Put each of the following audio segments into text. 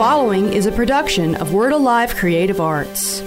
following is a production of Word Alive Creative Arts.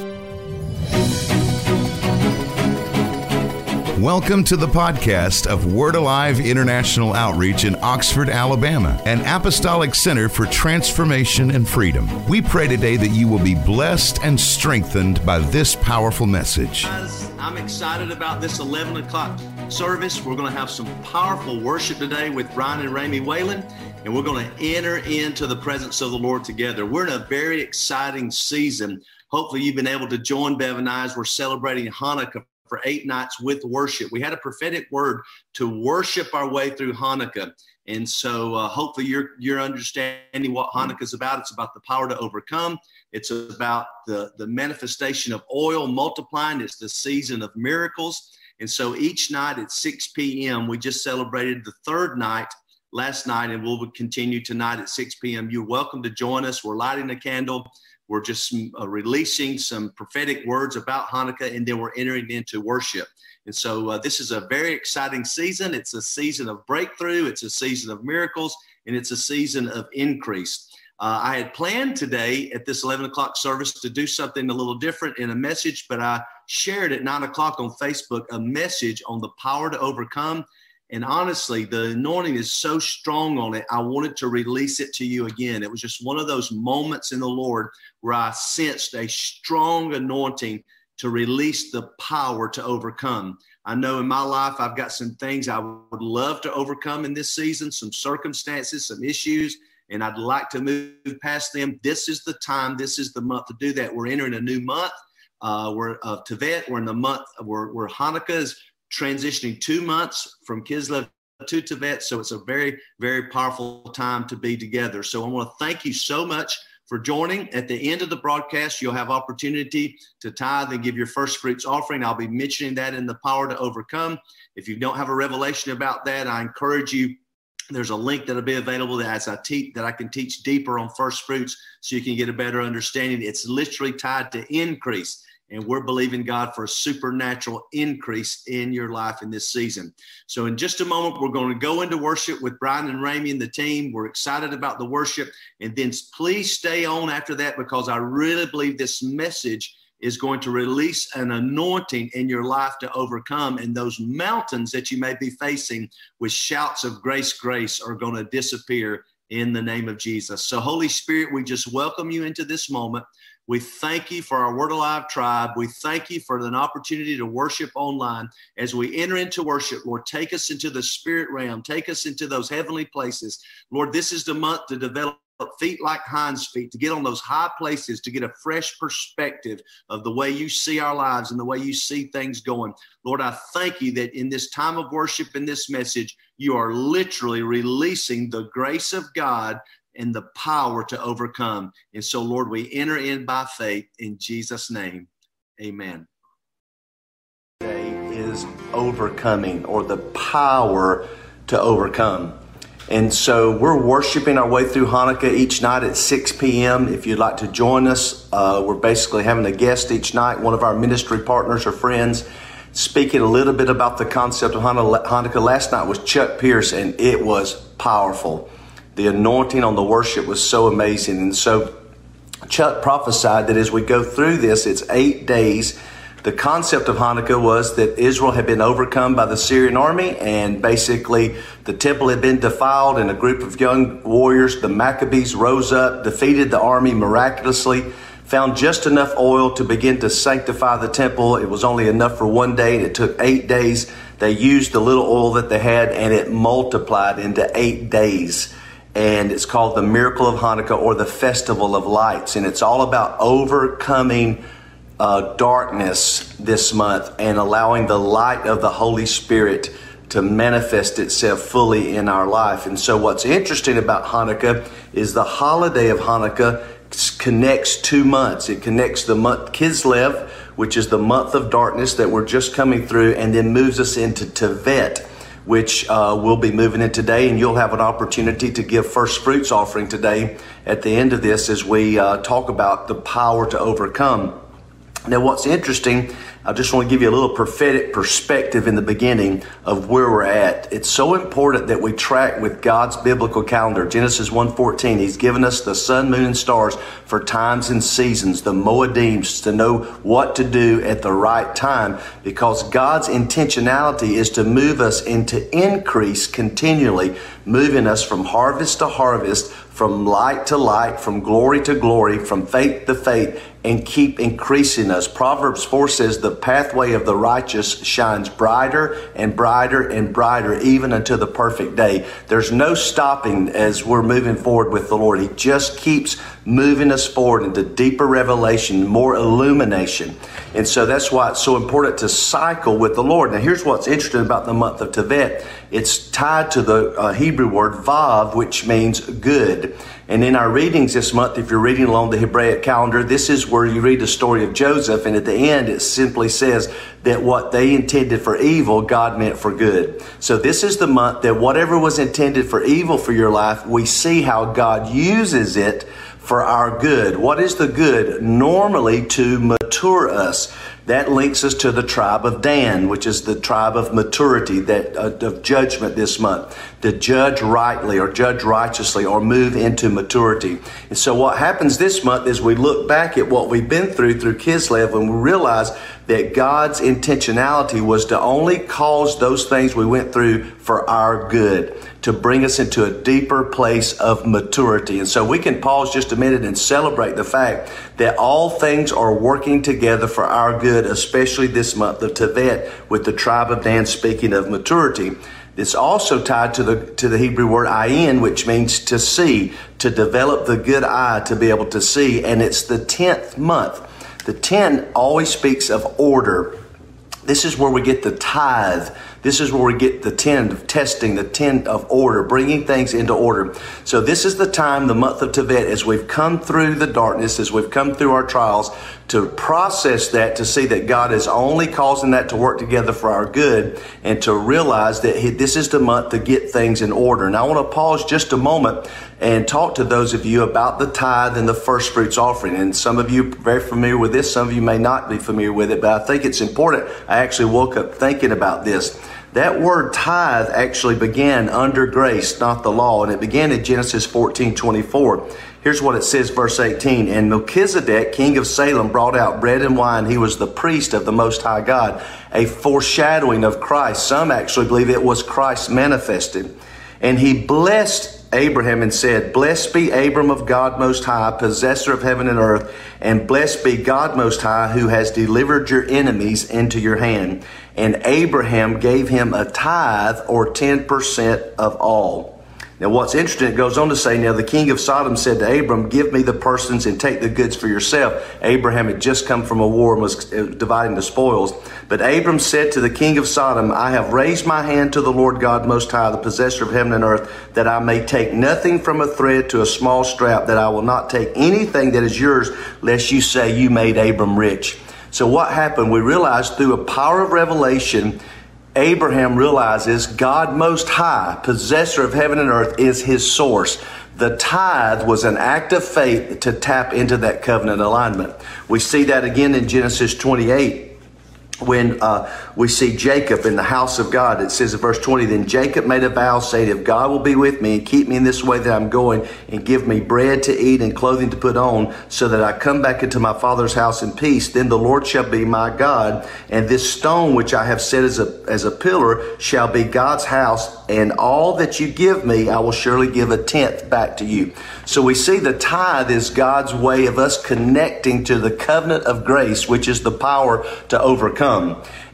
Welcome to the podcast of Word Alive International Outreach in Oxford, Alabama, an apostolic center for transformation and freedom. We pray today that you will be blessed and strengthened by this powerful message. I'm excited about this 11 o'clock service. We're going to have some powerful worship today with Brian and Ramey Whalen, and we're going to enter into the presence of the Lord together. We're in a very exciting season. Hopefully, you've been able to join Bev and I as we're celebrating Hanukkah for eight nights with worship. We had a prophetic word to worship our way through Hanukkah. And so uh, hopefully you're you're understanding what Hanukkah is about. It's about the power to overcome. It's about the, the manifestation of oil multiplying. It's the season of miracles. And so each night at 6 p.m., we just celebrated the third night last night, and we'll continue tonight at 6 p.m. You're welcome to join us. We're lighting a candle. We're just uh, releasing some prophetic words about Hanukkah, and then we're entering into worship. And so uh, this is a very exciting season. It's a season of breakthrough, it's a season of miracles, and it's a season of increase. Uh, I had planned today at this 11 o'clock service to do something a little different in a message, but I shared at 9 o'clock on Facebook a message on the power to overcome. And honestly, the anointing is so strong on it. I wanted to release it to you again. It was just one of those moments in the Lord where I sensed a strong anointing to release the power to overcome. I know in my life, I've got some things I would love to overcome in this season, some circumstances, some issues, and I'd like to move past them. This is the time, this is the month to do that. We're entering a new month. Uh, we're of Tevet. We're in the month where Hanukkah is transitioning two months from Kislev to Tevet. So it's a very, very powerful time to be together. So I want to thank you so much for joining. At the end of the broadcast, you'll have opportunity to tithe and give your first fruits offering. I'll be mentioning that in the power to overcome. If you don't have a revelation about that, I encourage you. There's a link that'll be available that as I teach that I can teach deeper on first fruits so you can get a better understanding. It's literally tied to increase. And we're believing God for a supernatural increase in your life in this season. So, in just a moment, we're going to go into worship with Brian and Ramey and the team. We're excited about the worship. And then please stay on after that because I really believe this message is going to release an anointing in your life to overcome. And those mountains that you may be facing with shouts of grace, grace are going to disappear in the name of Jesus. So, Holy Spirit, we just welcome you into this moment. We thank you for our Word Alive tribe. We thank you for an opportunity to worship online. As we enter into worship, Lord, take us into the spirit realm, take us into those heavenly places. Lord, this is the month to develop feet like hinds feet, to get on those high places, to get a fresh perspective of the way you see our lives and the way you see things going. Lord, I thank you that in this time of worship, in this message, you are literally releasing the grace of God and the power to overcome. And so, Lord, we enter in by faith in Jesus' name. Amen. Is overcoming or the power to overcome. And so we're worshiping our way through Hanukkah each night at 6 p.m. If you'd like to join us, uh, we're basically having a guest each night, one of our ministry partners or friends, speaking a little bit about the concept of Hanukkah. Last night was Chuck Pierce, and it was powerful the anointing on the worship was so amazing. And so Chuck prophesied that as we go through this, it's eight days. The concept of Hanukkah was that Israel had been overcome by the Syrian army, and basically the temple had been defiled, and a group of young warriors, the Maccabees, rose up, defeated the army miraculously, found just enough oil to begin to sanctify the temple. It was only enough for one day, and it took eight days. They used the little oil that they had, and it multiplied into eight days and it's called the Miracle of Hanukkah or the Festival of Lights. And it's all about overcoming uh, darkness this month and allowing the light of the Holy Spirit to manifest itself fully in our life. And so, what's interesting about Hanukkah is the holiday of Hanukkah connects two months. It connects the month Kislev, which is the month of darkness that we're just coming through, and then moves us into Tevet which uh, we'll be moving in today, and you'll have an opportunity to give first fruits offering today at the end of this as we uh, talk about the power to overcome. Now, what's interesting, I just want to give you a little prophetic perspective in the beginning of where we're at. It's so important that we track with God's biblical calendar. Genesis 1:14, He's given us the sun, moon, and stars for times and seasons, the Moedims, to know what to do at the right time, because God's intentionality is to move us into increase continually, moving us from harvest to harvest, from light to light, from glory to glory, from faith to faith, and keep increasing us. Proverbs 4 says, The pathway of the righteous shines brighter and brighter and brighter, even until the perfect day. There's no stopping as we're moving forward with the Lord. He just keeps moving us forward into deeper revelation, more illumination. And so that's why it's so important to cycle with the Lord. Now, here's what's interesting about the month of Tevet it's tied to the uh, Hebrew word vav, which means good. And in our readings this month, if you're reading along the Hebraic calendar, this is where you read the story of Joseph. And at the end, it simply says that what they intended for evil, God meant for good. So this is the month that whatever was intended for evil for your life, we see how God uses it for our good. What is the good? Normally to mature us. That links us to the tribe of Dan, which is the tribe of maturity, that uh, of judgment this month. To judge rightly or judge righteously or move into maturity. And so what happens this month is we look back at what we've been through through Kislev and we realize that God's intentionality was to only cause those things we went through for our good, to bring us into a deeper place of maturity. And so we can pause just a minute and celebrate the fact that all things are working together for our good, especially this month of Tevet with the tribe of Dan speaking of maturity. It's also tied to the to the Hebrew word ayin, which means to see, to develop the good eye to be able to see, and it's the tenth month. The 10 always speaks of order. This is where we get the tithe. This is where we get the 10 of testing, the 10 of order, bringing things into order. So this is the time, the month of Tevet, as we've come through the darkness, as we've come through our trials, to process that, to see that God is only causing that to work together for our good, and to realize that this is the month to get things in order. And I want to pause just a moment and talk to those of you about the tithe and the first fruits offering. And some of you are very familiar with this, some of you may not be familiar with it, but I think it's important. I actually woke up thinking about this. That word tithe actually began under grace, not the law, and it began in Genesis 14 24. Here's what it says, verse 18. And Melchizedek, king of Salem, brought out bread and wine. He was the priest of the Most High God, a foreshadowing of Christ. Some actually believe it was Christ manifested. And he blessed Abraham and said, Blessed be Abram of God Most High, possessor of heaven and earth, and blessed be God Most High, who has delivered your enemies into your hand. And Abraham gave him a tithe or 10% of all. Now, what's interesting, it goes on to say, Now the king of Sodom said to Abram, Give me the persons and take the goods for yourself. Abraham had just come from a war and was uh, dividing the spoils. But Abram said to the king of Sodom, I have raised my hand to the Lord God Most High, the possessor of heaven and earth, that I may take nothing from a thread to a small strap, that I will not take anything that is yours, lest you say you made Abram rich. So what happened? We realized through a power of revelation, Abraham realizes God Most High, possessor of heaven and earth, is his source. The tithe was an act of faith to tap into that covenant alignment. We see that again in Genesis 28 when uh, we see Jacob in the house of God. It says in verse 20, Then Jacob made a vow, saying, If God will be with me and keep me in this way that I'm going, and give me bread to eat and clothing to put on, so that I come back into my father's house in peace, then the Lord shall be my God, and this stone which I have set as a, as a pillar shall be God's house, and all that you give me, I will surely give a tenth back to you. So we see the tithe is God's way of us connecting to the covenant of grace, which is the power to overcome.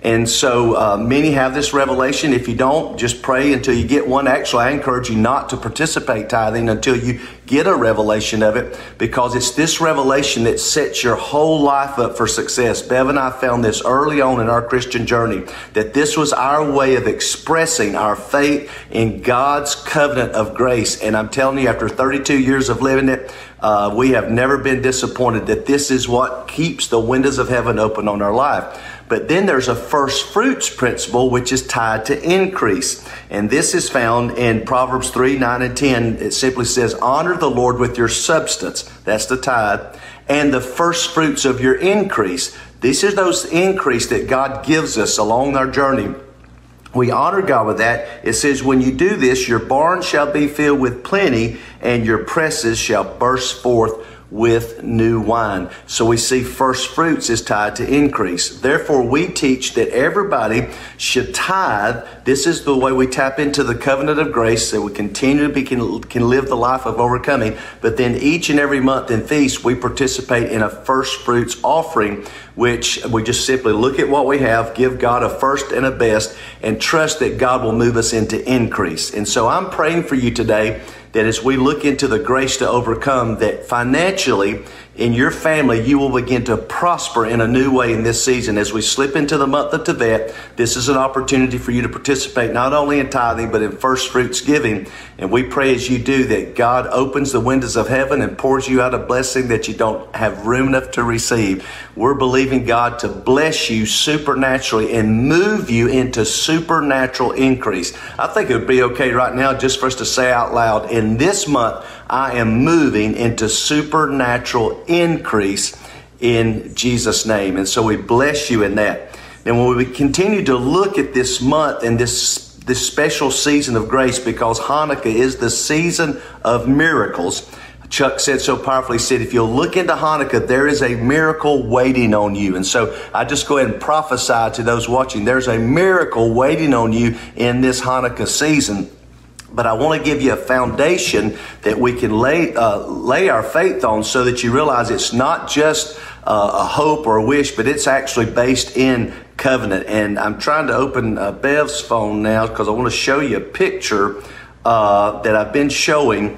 And so uh, many have this revelation. If you don't, just pray until you get one. Actually, I encourage you not to participate tithing until you get a revelation of it because it's this revelation that sets your whole life up for success. Bev and I found this early on in our Christian journey that this was our way of expressing our faith in God's covenant of grace. And I'm telling you, after 32 years of living it, uh, we have never been disappointed that this is what keeps the windows of heaven open on our life. But then there's a first fruits principle which is tied to increase. And this is found in Proverbs 3, 9, and 10. It simply says, Honor the Lord with your substance. That's the tithe. And the first fruits of your increase. This is those increase that God gives us along our journey. We honor God with that. It says, When you do this, your barn shall be filled with plenty, and your presses shall burst forth with new wine. So we see first fruits is tied to increase. Therefore, we teach that everybody should tithe. This is the way we tap into the covenant of grace that we continue to be, can, can live the life of overcoming. But then each and every month in feast, we participate in a first fruits offering, which we just simply look at what we have, give God a first and a best, and trust that God will move us into increase. And so I'm praying for you today that as we look into the grace to overcome, that financially in your family, you will begin to prosper in a new way in this season. As we slip into the month of Tevet, this is an opportunity for you to participate not only in tithing, but in first fruits giving. And we pray as you do that God opens the windows of heaven and pours you out a blessing that you don't have room enough to receive. We're believing God to bless you supernaturally and move you into supernatural increase. I think it would be okay right now just for us to say out loud, in this month, I am moving into supernatural increase in Jesus' name. And so we bless you in that. And when we continue to look at this month and this this special season of grace because Hanukkah is the season of miracles. Chuck said so powerfully, he said, if you'll look into Hanukkah, there is a miracle waiting on you. And so I just go ahead and prophesy to those watching, there's a miracle waiting on you in this Hanukkah season. But I want to give you a foundation that we can lay, uh, lay our faith on so that you realize it's not just uh, a hope or a wish, but it's actually based in covenant. And I'm trying to open uh, Bev's phone now because I want to show you a picture uh, that I've been showing.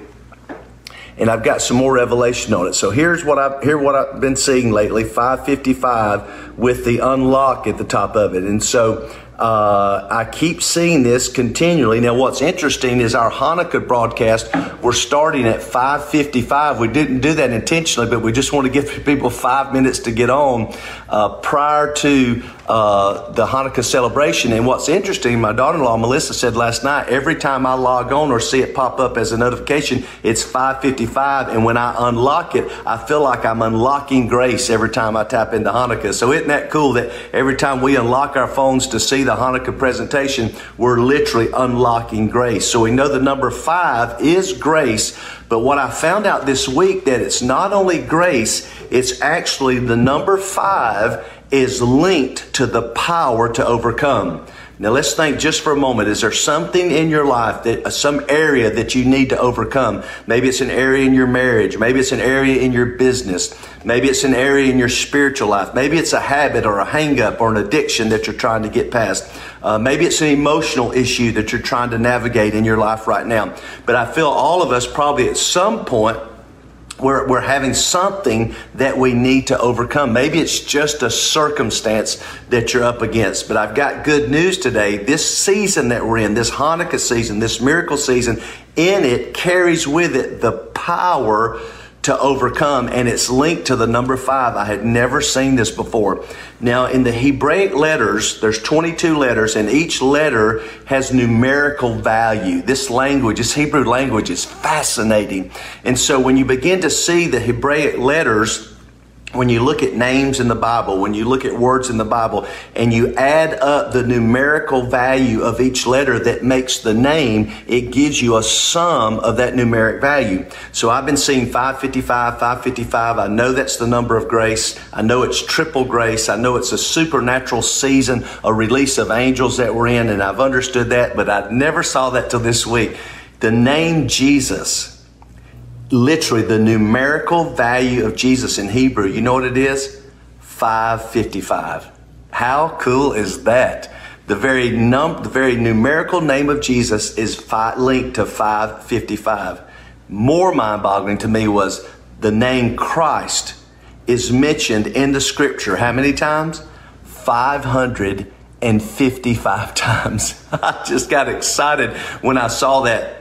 And I've got some more revelation on it. So here's what I've here what I've been seeing lately: 555 with the unlock at the top of it. And so uh, I keep seeing this continually. Now, what's interesting is our Hanukkah broadcast. We're starting at 5:55. We didn't do that intentionally, but we just want to give people five minutes to get on uh, prior to uh, the Hanukkah celebration. And what's interesting, my daughter-in-law Melissa said last night, every time I log on or see it pop up as a notification, it's 5:55, and when I unlock it, I feel like I'm unlocking grace every time I tap into Hanukkah. So isn't that cool that every time we unlock our phones to see the Hanukkah presentation, we're literally unlocking grace. So we know the number five is grace. But what I found out this week that it's not only grace, it's actually the number five is linked to the power to overcome. Now let's think just for a moment. Is there something in your life that uh, some area that you need to overcome? Maybe it's an area in your marriage. Maybe it's an area in your business. Maybe it's an area in your spiritual life. Maybe it's a habit or a hangup or an addiction that you're trying to get past. Uh, maybe it's an emotional issue that you're trying to navigate in your life right now. But I feel all of us probably at some point we're, we're having something that we need to overcome. Maybe it's just a circumstance that you're up against. But I've got good news today. This season that we're in, this Hanukkah season, this miracle season, in it carries with it the power to overcome, and it's linked to the number five. I had never seen this before. Now, in the Hebraic letters, there's 22 letters, and each letter has numerical value. This language, this Hebrew language, is fascinating. And so, when you begin to see the Hebraic letters, when you look at names in the Bible, when you look at words in the Bible, and you add up the numerical value of each letter that makes the name, it gives you a sum of that numeric value. So I've been seeing 555, 555. I know that's the number of grace. I know it's triple grace. I know it's a supernatural season, a release of angels that we're in, and I've understood that, but I never saw that till this week. The name Jesus literally the numerical value of Jesus in Hebrew, you know what it is? 555. How cool is that? The very num the very numerical name of Jesus is linked to 555. More mind-boggling to me was the name Christ is mentioned in the scripture how many times? 555 times. I just got excited when I saw that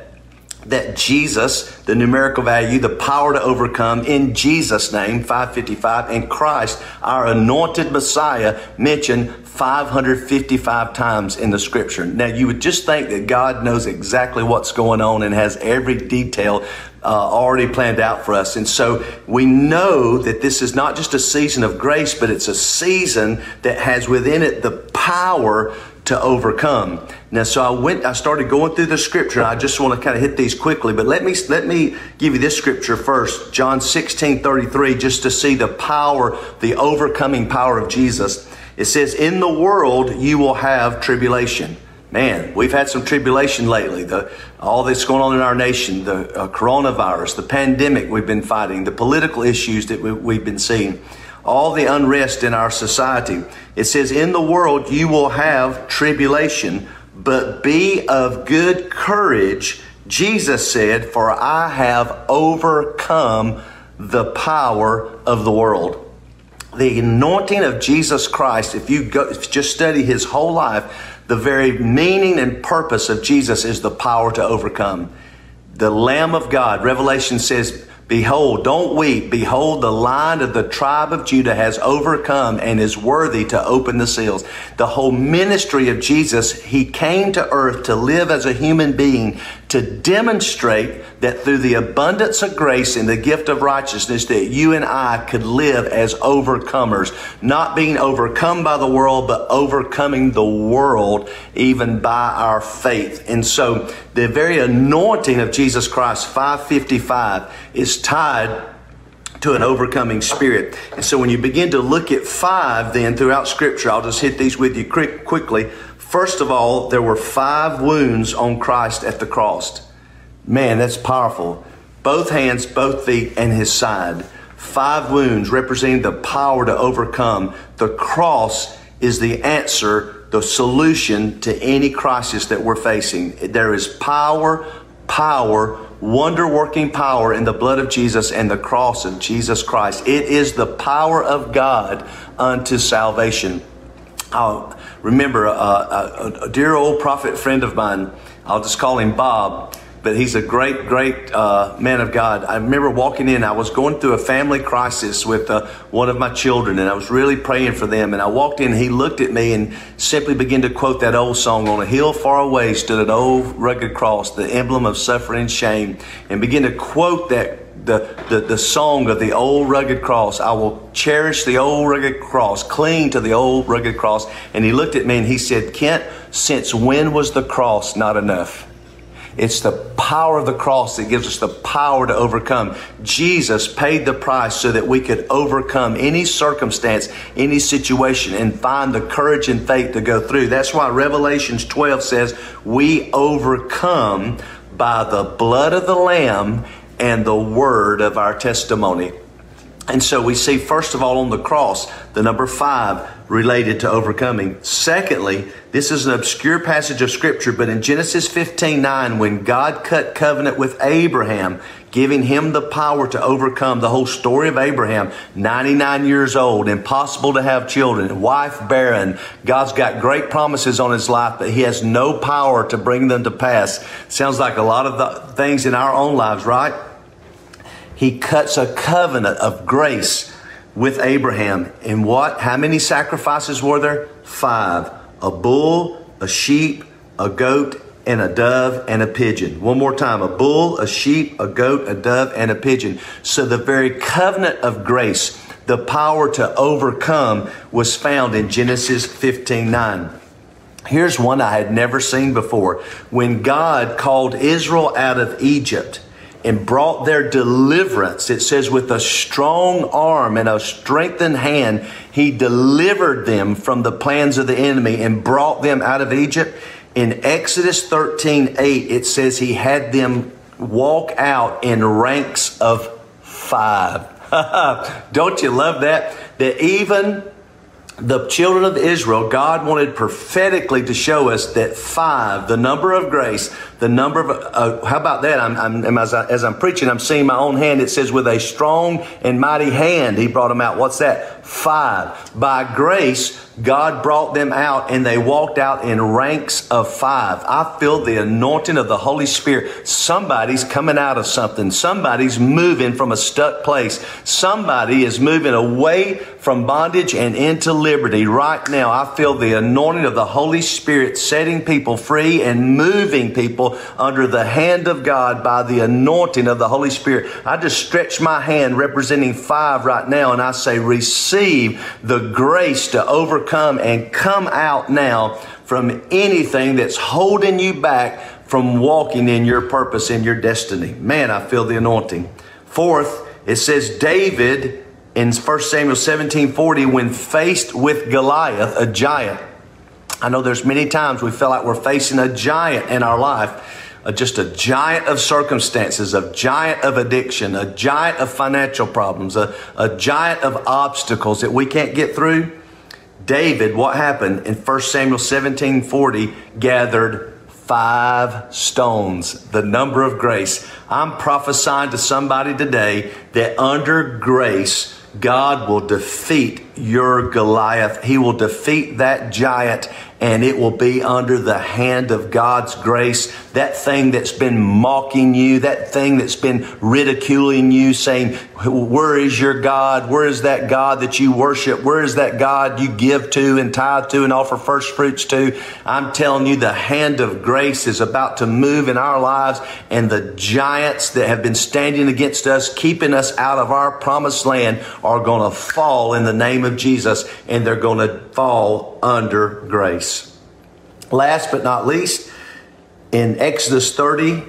that Jesus, the numerical value, the power to overcome in Jesus' name, 555, and Christ, our anointed Messiah, mentioned 555 times in the scripture. Now, you would just think that God knows exactly what's going on and has every detail uh, already planned out for us. And so we know that this is not just a season of grace, but it's a season that has within it the power to overcome. Now, so I went, I started going through the scripture. I just want to kind of hit these quickly, but let me, let me give you this scripture first. John 16, 33, just to see the power, the overcoming power of Jesus. It says, in the world, you will have tribulation. Man, we've had some tribulation lately. The, all that's going on in our nation, the uh, coronavirus, the pandemic we've been fighting, the political issues that we, we've been seeing all the unrest in our society. It says, In the world you will have tribulation, but be of good courage. Jesus said, For I have overcome the power of the world. The anointing of Jesus Christ, if you go, if you just study his whole life, the very meaning and purpose of Jesus is the power to overcome. The Lamb of God, Revelation says, Behold, don't weep. Behold, the lion of the tribe of Judah has overcome and is worthy to open the seals. The whole ministry of Jesus, he came to earth to live as a human being, to demonstrate that through the abundance of grace and the gift of righteousness that you and I could live as overcomers, not being overcome by the world, but overcoming the world even by our faith. And so the very anointing of Jesus Christ, 555, is tied to an overcoming spirit. And so when you begin to look at five, then throughout Scripture, I'll just hit these with you quick, quickly. First of all, there were five wounds on Christ at the cross. Man, that's powerful. Both hands, both feet, and his side. Five wounds representing the power to overcome. The cross is the answer, the solution to any crisis that we're facing. There is power, power, wonder working power in the blood of Jesus and the cross of Jesus Christ. It is the power of God unto salvation. I'll remember a, a, a dear old prophet friend of mine, I'll just call him Bob but he's a great, great uh, man of God. I remember walking in, I was going through a family crisis with uh, one of my children, and I was really praying for them. And I walked in, he looked at me and simply began to quote that old song On a hill far away stood an old rugged cross, the emblem of suffering and shame, and began to quote that the, the, the song of the old rugged cross. I will cherish the old rugged cross, cling to the old rugged cross. And he looked at me and he said, Kent, since when was the cross not enough? It's the power of the cross that gives us the power to overcome. Jesus paid the price so that we could overcome any circumstance, any situation, and find the courage and faith to go through. That's why Revelations 12 says, We overcome by the blood of the Lamb and the word of our testimony. And so we see, first of all, on the cross, the number five related to overcoming. Secondly, this is an obscure passage of scripture, but in Genesis 15 9, when God cut covenant with Abraham, giving him the power to overcome the whole story of Abraham, 99 years old, impossible to have children, wife barren. God's got great promises on his life, but he has no power to bring them to pass. Sounds like a lot of the things in our own lives, right? He cuts a covenant of grace with Abraham. And what? How many sacrifices were there? Five. A bull, a sheep, a goat, and a dove and a pigeon. One more time. A bull, a sheep, a goat, a dove, and a pigeon. So the very covenant of grace, the power to overcome was found in Genesis 15 9. Here's one I had never seen before. When God called Israel out of Egypt, and brought their deliverance. It says, with a strong arm and a strengthened hand, he delivered them from the plans of the enemy and brought them out of Egypt. In Exodus 13 8, it says he had them walk out in ranks of five. Don't you love that? That even the children of Israel, God wanted prophetically to show us that five, the number of grace, the number of, uh, how about that? I'm, I'm as, I, as I'm preaching, I'm seeing my own hand. It says, with a strong and mighty hand, he brought them out. What's that? Five. By grace, God brought them out and they walked out in ranks of five. I feel the anointing of the Holy Spirit. Somebody's coming out of something. Somebody's moving from a stuck place. Somebody is moving away from bondage and into liberty. Right now, I feel the anointing of the Holy Spirit setting people free and moving people under the hand of God by the anointing of the Holy Spirit. I just stretch my hand representing five right now and I say, receive the grace to overcome and come out now from anything that's holding you back from walking in your purpose and your destiny. Man, I feel the anointing. Fourth, it says David in 1 Samuel 17 40, when faced with Goliath, a giant, I know there's many times we feel like we're facing a giant in our life, uh, just a giant of circumstances, a giant of addiction, a giant of financial problems, a, a giant of obstacles that we can't get through. David, what happened in 1 Samuel 17 40, gathered five stones, the number of grace. I'm prophesying to somebody today that under grace, God will defeat your Goliath. He will defeat that giant and it will be under the hand of God's grace. That thing that's been mocking you, that thing that's been ridiculing you, saying, Where is your God? Where is that God that you worship? Where is that God you give to and tithe to and offer first fruits to? I'm telling you, the hand of grace is about to move in our lives, and the giants that have been standing against us, keeping us out of our promised land, are going to fall in the name of Jesus, and they're going to fall under grace. Last but not least, in Exodus 30,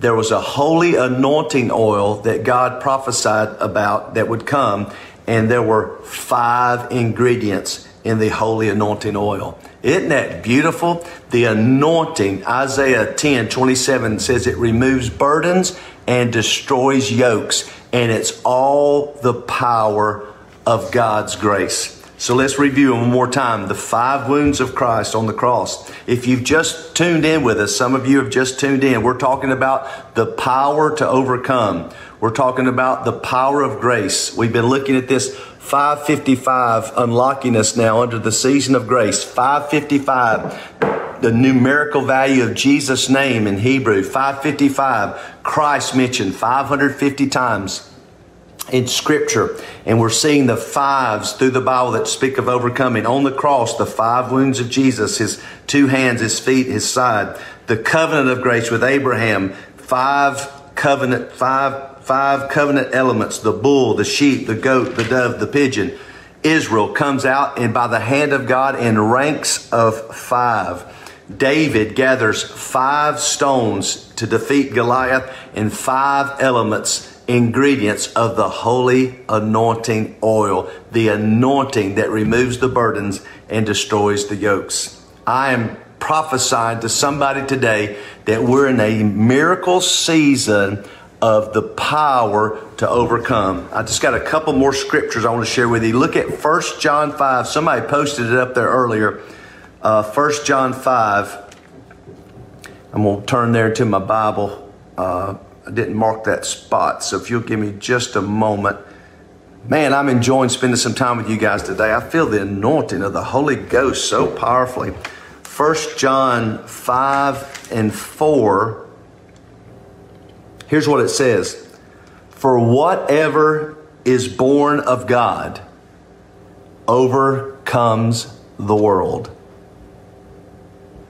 there was a holy anointing oil that God prophesied about that would come, and there were five ingredients in the holy anointing oil. Isn't that beautiful? The anointing, Isaiah 10 27 says it removes burdens and destroys yokes, and it's all the power of God's grace. So let's review one more time the five wounds of Christ on the cross. If you've just tuned in with us, some of you have just tuned in. We're talking about the power to overcome. We're talking about the power of grace. We've been looking at this 555 unlocking us now under the season of grace. 555, the numerical value of Jesus' name in Hebrew. 555, Christ mentioned 550 times in scripture and we're seeing the fives through the bible that speak of overcoming. On the cross the five wounds of jesus his two hands his feet his side. The covenant of grace with abraham five covenant five five covenant elements. The bull the sheep the goat the dove the pigeon. Israel comes out and by the hand of god in ranks of five. David gathers five stones to defeat goliath and five elements ingredients of the holy anointing oil, the anointing that removes the burdens and destroys the yokes. I am prophesying to somebody today that we're in a miracle season of the power to overcome. I just got a couple more scriptures I want to share with you. Look at 1 John 5. Somebody posted it up there earlier. Uh, 1 John 5. I'm going to turn there to my Bible. Uh, I didn't mark that spot. So if you'll give me just a moment. Man, I'm enjoying spending some time with you guys today. I feel the anointing of the Holy Ghost so powerfully. 1 John 5 and 4. Here's what it says For whatever is born of God overcomes the world.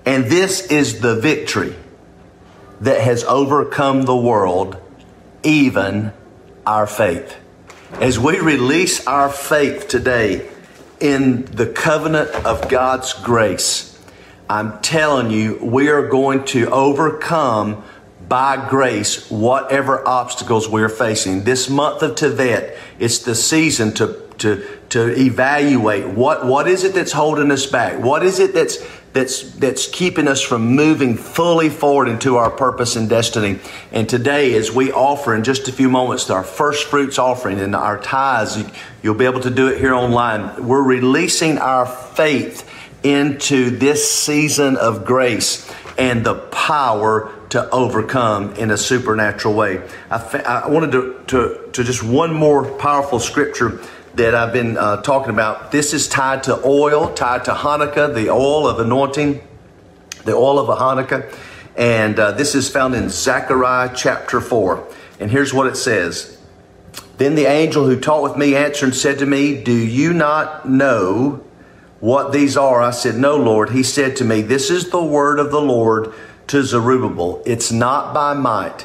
And this is the victory that has overcome the world, even our faith. As we release our faith today in the covenant of God's grace, I'm telling you, we are going to overcome by grace whatever obstacles we're facing. This month of Tevet, it's the season to, to, to evaluate what, what is it that's holding us back? What is it that's that's that's keeping us from moving fully forward into our purpose and destiny. And today, as we offer in just a few moments our first fruits offering and our tithes, you'll be able to do it here online. We're releasing our faith into this season of grace and the power to overcome in a supernatural way. I, I wanted to, to, to just one more powerful scripture that I've been uh, talking about. This is tied to oil, tied to Hanukkah, the oil of anointing, the oil of a Hanukkah. And uh, this is found in Zechariah chapter 4. And here's what it says Then the angel who talked with me answered and said to me, Do you not know what these are? I said, No, Lord. He said to me, This is the word of the Lord to Zerubbabel. It's not by might,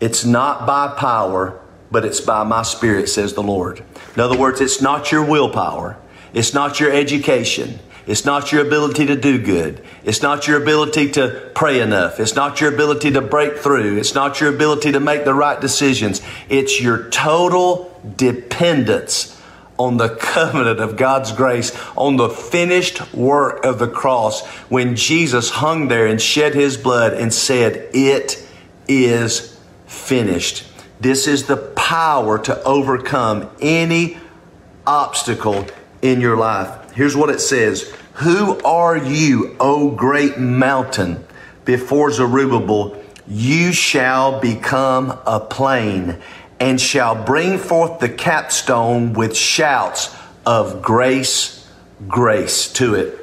it's not by power, but it's by my spirit, says the Lord. In other words, it's not your willpower, it's not your education. It's not your ability to do good. It's not your ability to pray enough. It's not your ability to break through. It's not your ability to make the right decisions. It's your total dependence on the covenant of God's grace, on the finished work of the cross when Jesus hung there and shed his blood and said, It is finished. This is the power to overcome any obstacle in your life. Here's what it says Who are you, O great mountain? Before Zerubbabel, you shall become a plain and shall bring forth the capstone with shouts of grace, grace to it.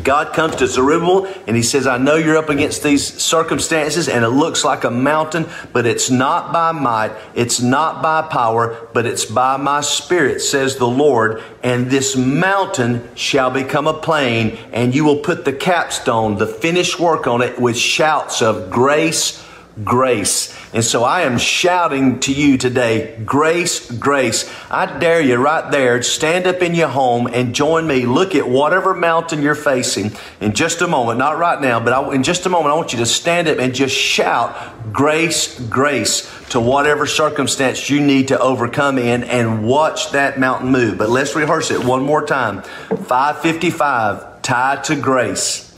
God comes to Zerubbabel and he says, I know you're up against these circumstances and it looks like a mountain, but it's not by might, it's not by power, but it's by my spirit, says the Lord. And this mountain shall become a plain and you will put the capstone, the finished work on it with shouts of grace, grace. And so I am shouting to you today, grace, grace. I dare you right there, stand up in your home and join me. Look at whatever mountain you're facing in just a moment, not right now, but I, in just a moment, I want you to stand up and just shout grace, grace to whatever circumstance you need to overcome in and watch that mountain move. But let's rehearse it one more time. 555, tied to grace.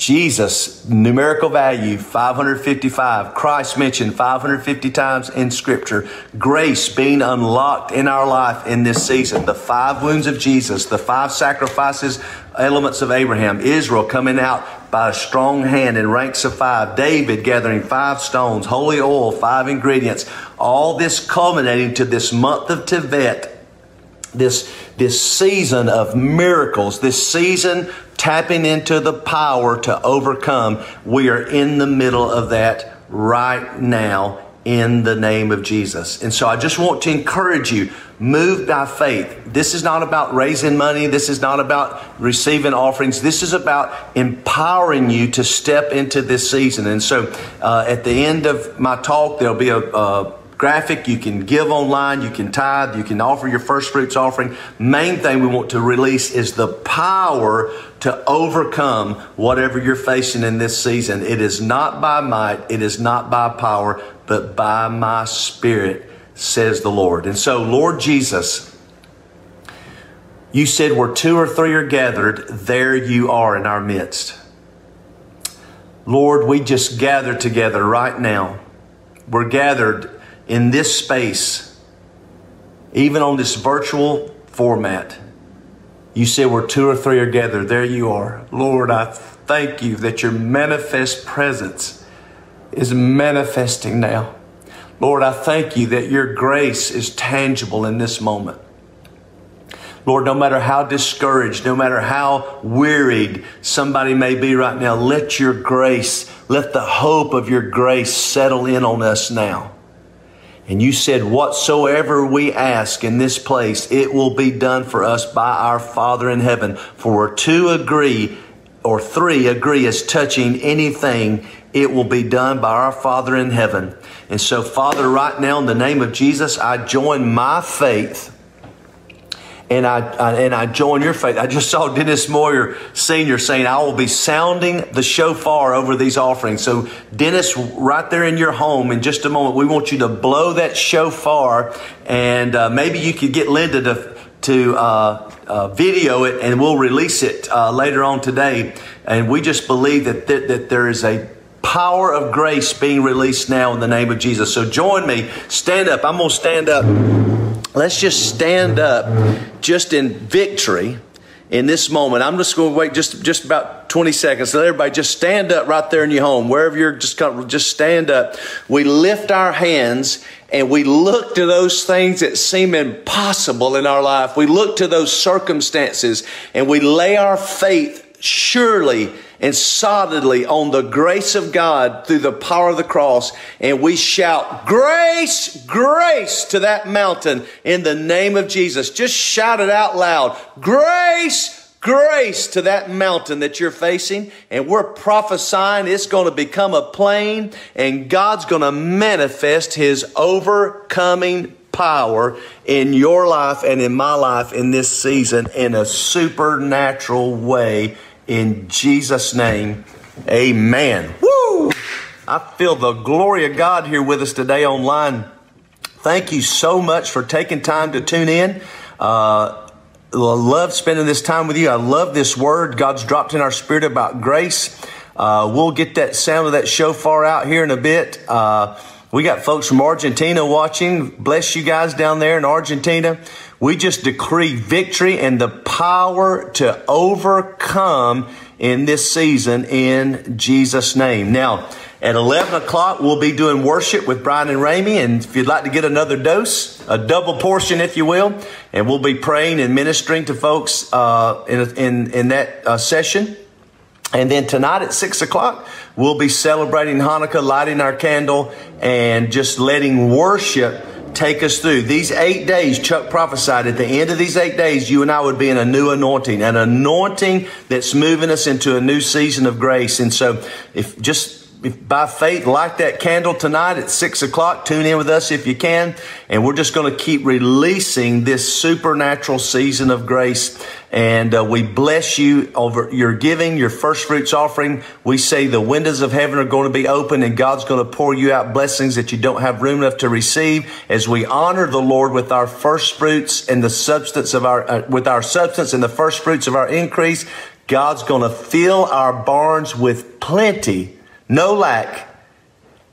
Jesus, numerical value 555. Christ mentioned 550 times in Scripture. Grace being unlocked in our life in this season. The five wounds of Jesus, the five sacrifices, elements of Abraham. Israel coming out by a strong hand in ranks of five. David gathering five stones, holy oil, five ingredients. All this culminating to this month of Tevet this, this season of miracles, this season tapping into the power to overcome. We are in the middle of that right now in the name of Jesus. And so I just want to encourage you, move by faith. This is not about raising money. This is not about receiving offerings. This is about empowering you to step into this season. And so uh, at the end of my talk, there'll be a, a graphic. You can give online. You can tithe. You can offer your first fruits offering. Main thing we want to release is the power to overcome whatever you're facing in this season. It is not by might. It is not by power, but by my spirit, says the Lord. And so, Lord Jesus, you said where two or three are gathered, there you are in our midst. Lord, we just gather together right now. We're gathered in this space, even on this virtual format, you said where two or three are gathered, there you are. Lord, I thank you that your manifest presence is manifesting now. Lord, I thank you that your grace is tangible in this moment. Lord, no matter how discouraged, no matter how wearied somebody may be right now, let your grace, let the hope of your grace settle in on us now. And you said, Whatsoever we ask in this place, it will be done for us by our Father in heaven. For two agree, or three agree as touching anything, it will be done by our Father in heaven. And so, Father, right now, in the name of Jesus, I join my faith and I, I, and I join your faith. I just saw Dennis Moyer Senior saying, "I will be sounding the shofar over these offerings." So, Dennis, right there in your home, in just a moment, we want you to blow that shofar, and uh, maybe you could get Linda to to uh, uh, video it, and we'll release it uh, later on today. And we just believe that th- that there is a power of grace being released now in the name of Jesus. So, join me. Stand up. I'm to stand up. Let's just stand up just in victory in this moment. I'm just going to wait just, just about 20 seconds. Let everybody just stand up right there in your home, wherever you're just, comfortable, just stand up. We lift our hands and we look to those things that seem impossible in our life. We look to those circumstances and we lay our faith surely and solidly on the grace of God through the power of the cross. And we shout, grace, grace to that mountain in the name of Jesus. Just shout it out loud. Grace, grace to that mountain that you're facing. And we're prophesying it's going to become a plain and God's going to manifest his overcoming power in your life and in my life in this season in a supernatural way in Jesus' name, amen. Woo! I feel the glory of God here with us today online. Thank you so much for taking time to tune in. Uh, I love spending this time with you. I love this word God's dropped in our spirit about grace. Uh, we'll get that sound of that shofar out here in a bit. Uh, we got folks from Argentina watching. Bless you guys down there in Argentina. We just decree victory and the power to overcome in this season in Jesus' name. Now, at 11 o'clock, we'll be doing worship with Brian and Ramey. And if you'd like to get another dose, a double portion, if you will, and we'll be praying and ministering to folks uh, in, in, in that uh, session. And then tonight at six o'clock, we'll be celebrating Hanukkah, lighting our candle, and just letting worship take us through. These eight days, Chuck prophesied at the end of these eight days, you and I would be in a new anointing, an anointing that's moving us into a new season of grace. And so if just by faith, light that candle tonight at six o'clock. Tune in with us if you can. And we're just going to keep releasing this supernatural season of grace. And uh, we bless you over your giving, your first fruits offering. We say the windows of heaven are going to be open and God's going to pour you out blessings that you don't have room enough to receive as we honor the Lord with our first fruits and the substance of our, uh, with our substance and the first fruits of our increase. God's going to fill our barns with plenty no lack,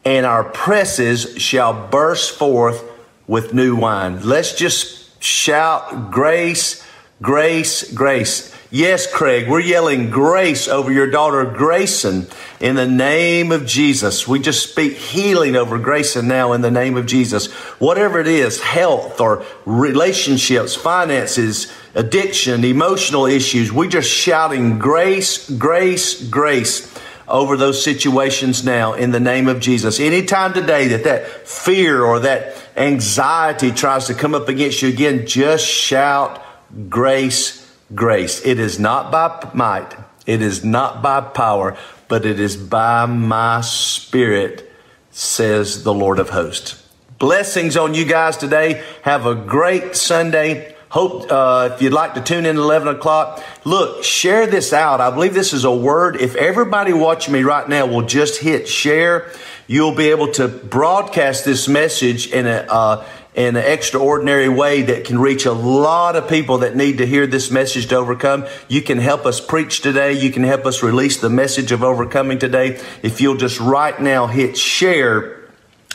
and our presses shall burst forth with new wine. Let's just shout grace, grace, grace. Yes, Craig, we're yelling grace over your daughter Grayson in the name of Jesus. We just speak healing over Grayson now in the name of Jesus. Whatever it is, health or relationships, finances, addiction, emotional issues, we're just shouting grace, grace, grace over those situations now in the name of Jesus. Anytime today that that fear or that anxiety tries to come up against you again, just shout grace, grace. It is not by might. It is not by power, but it is by my spirit, says the Lord of hosts. Blessings on you guys today. Have a great Sunday. Hope uh, if you'd like to tune in at 11 o'clock, look, share this out. I believe this is a word. If everybody watching me right now will just hit share, you'll be able to broadcast this message in a, uh, in an extraordinary way that can reach a lot of people that need to hear this message to overcome. You can help us preach today. You can help us release the message of overcoming today. If you'll just right now hit share,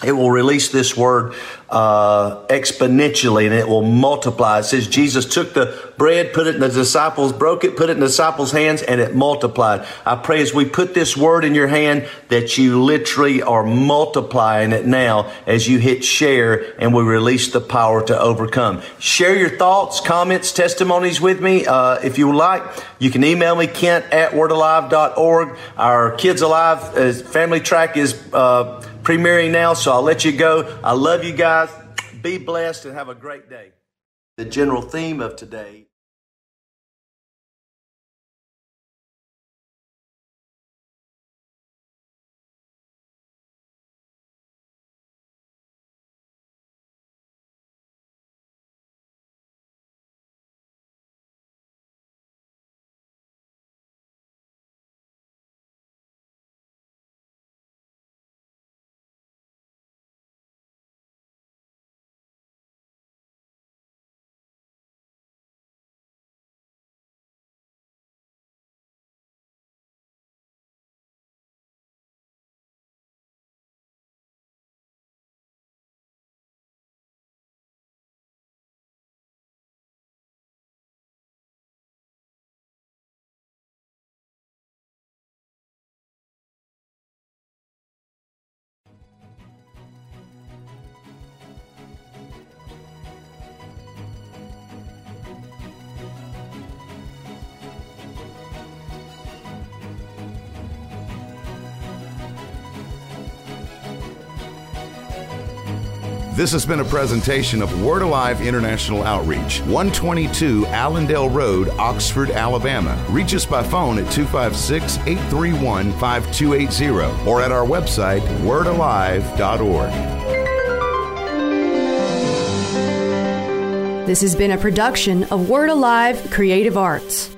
it will release this word uh, exponentially and it will multiply. It says Jesus took the bread, put it in the disciples, broke it, put it in the disciples' hands, and it multiplied. I pray as we put this word in your hand that you literally are multiplying it now as you hit share and we release the power to overcome. Share your thoughts, comments, testimonies with me uh, if you like. You can email me, Kent at wordalive.org. Our Kids Alive uh, family track is uh, premiering now, so I'll let you go. I love you guys. Be blessed and have a great day. The general theme of today This has been a presentation of Word Alive International Outreach, 122 Allendale Road, Oxford, Alabama. Reach us by phone at 256 831 5280 or at our website, wordalive.org. This has been a production of Word Alive Creative Arts.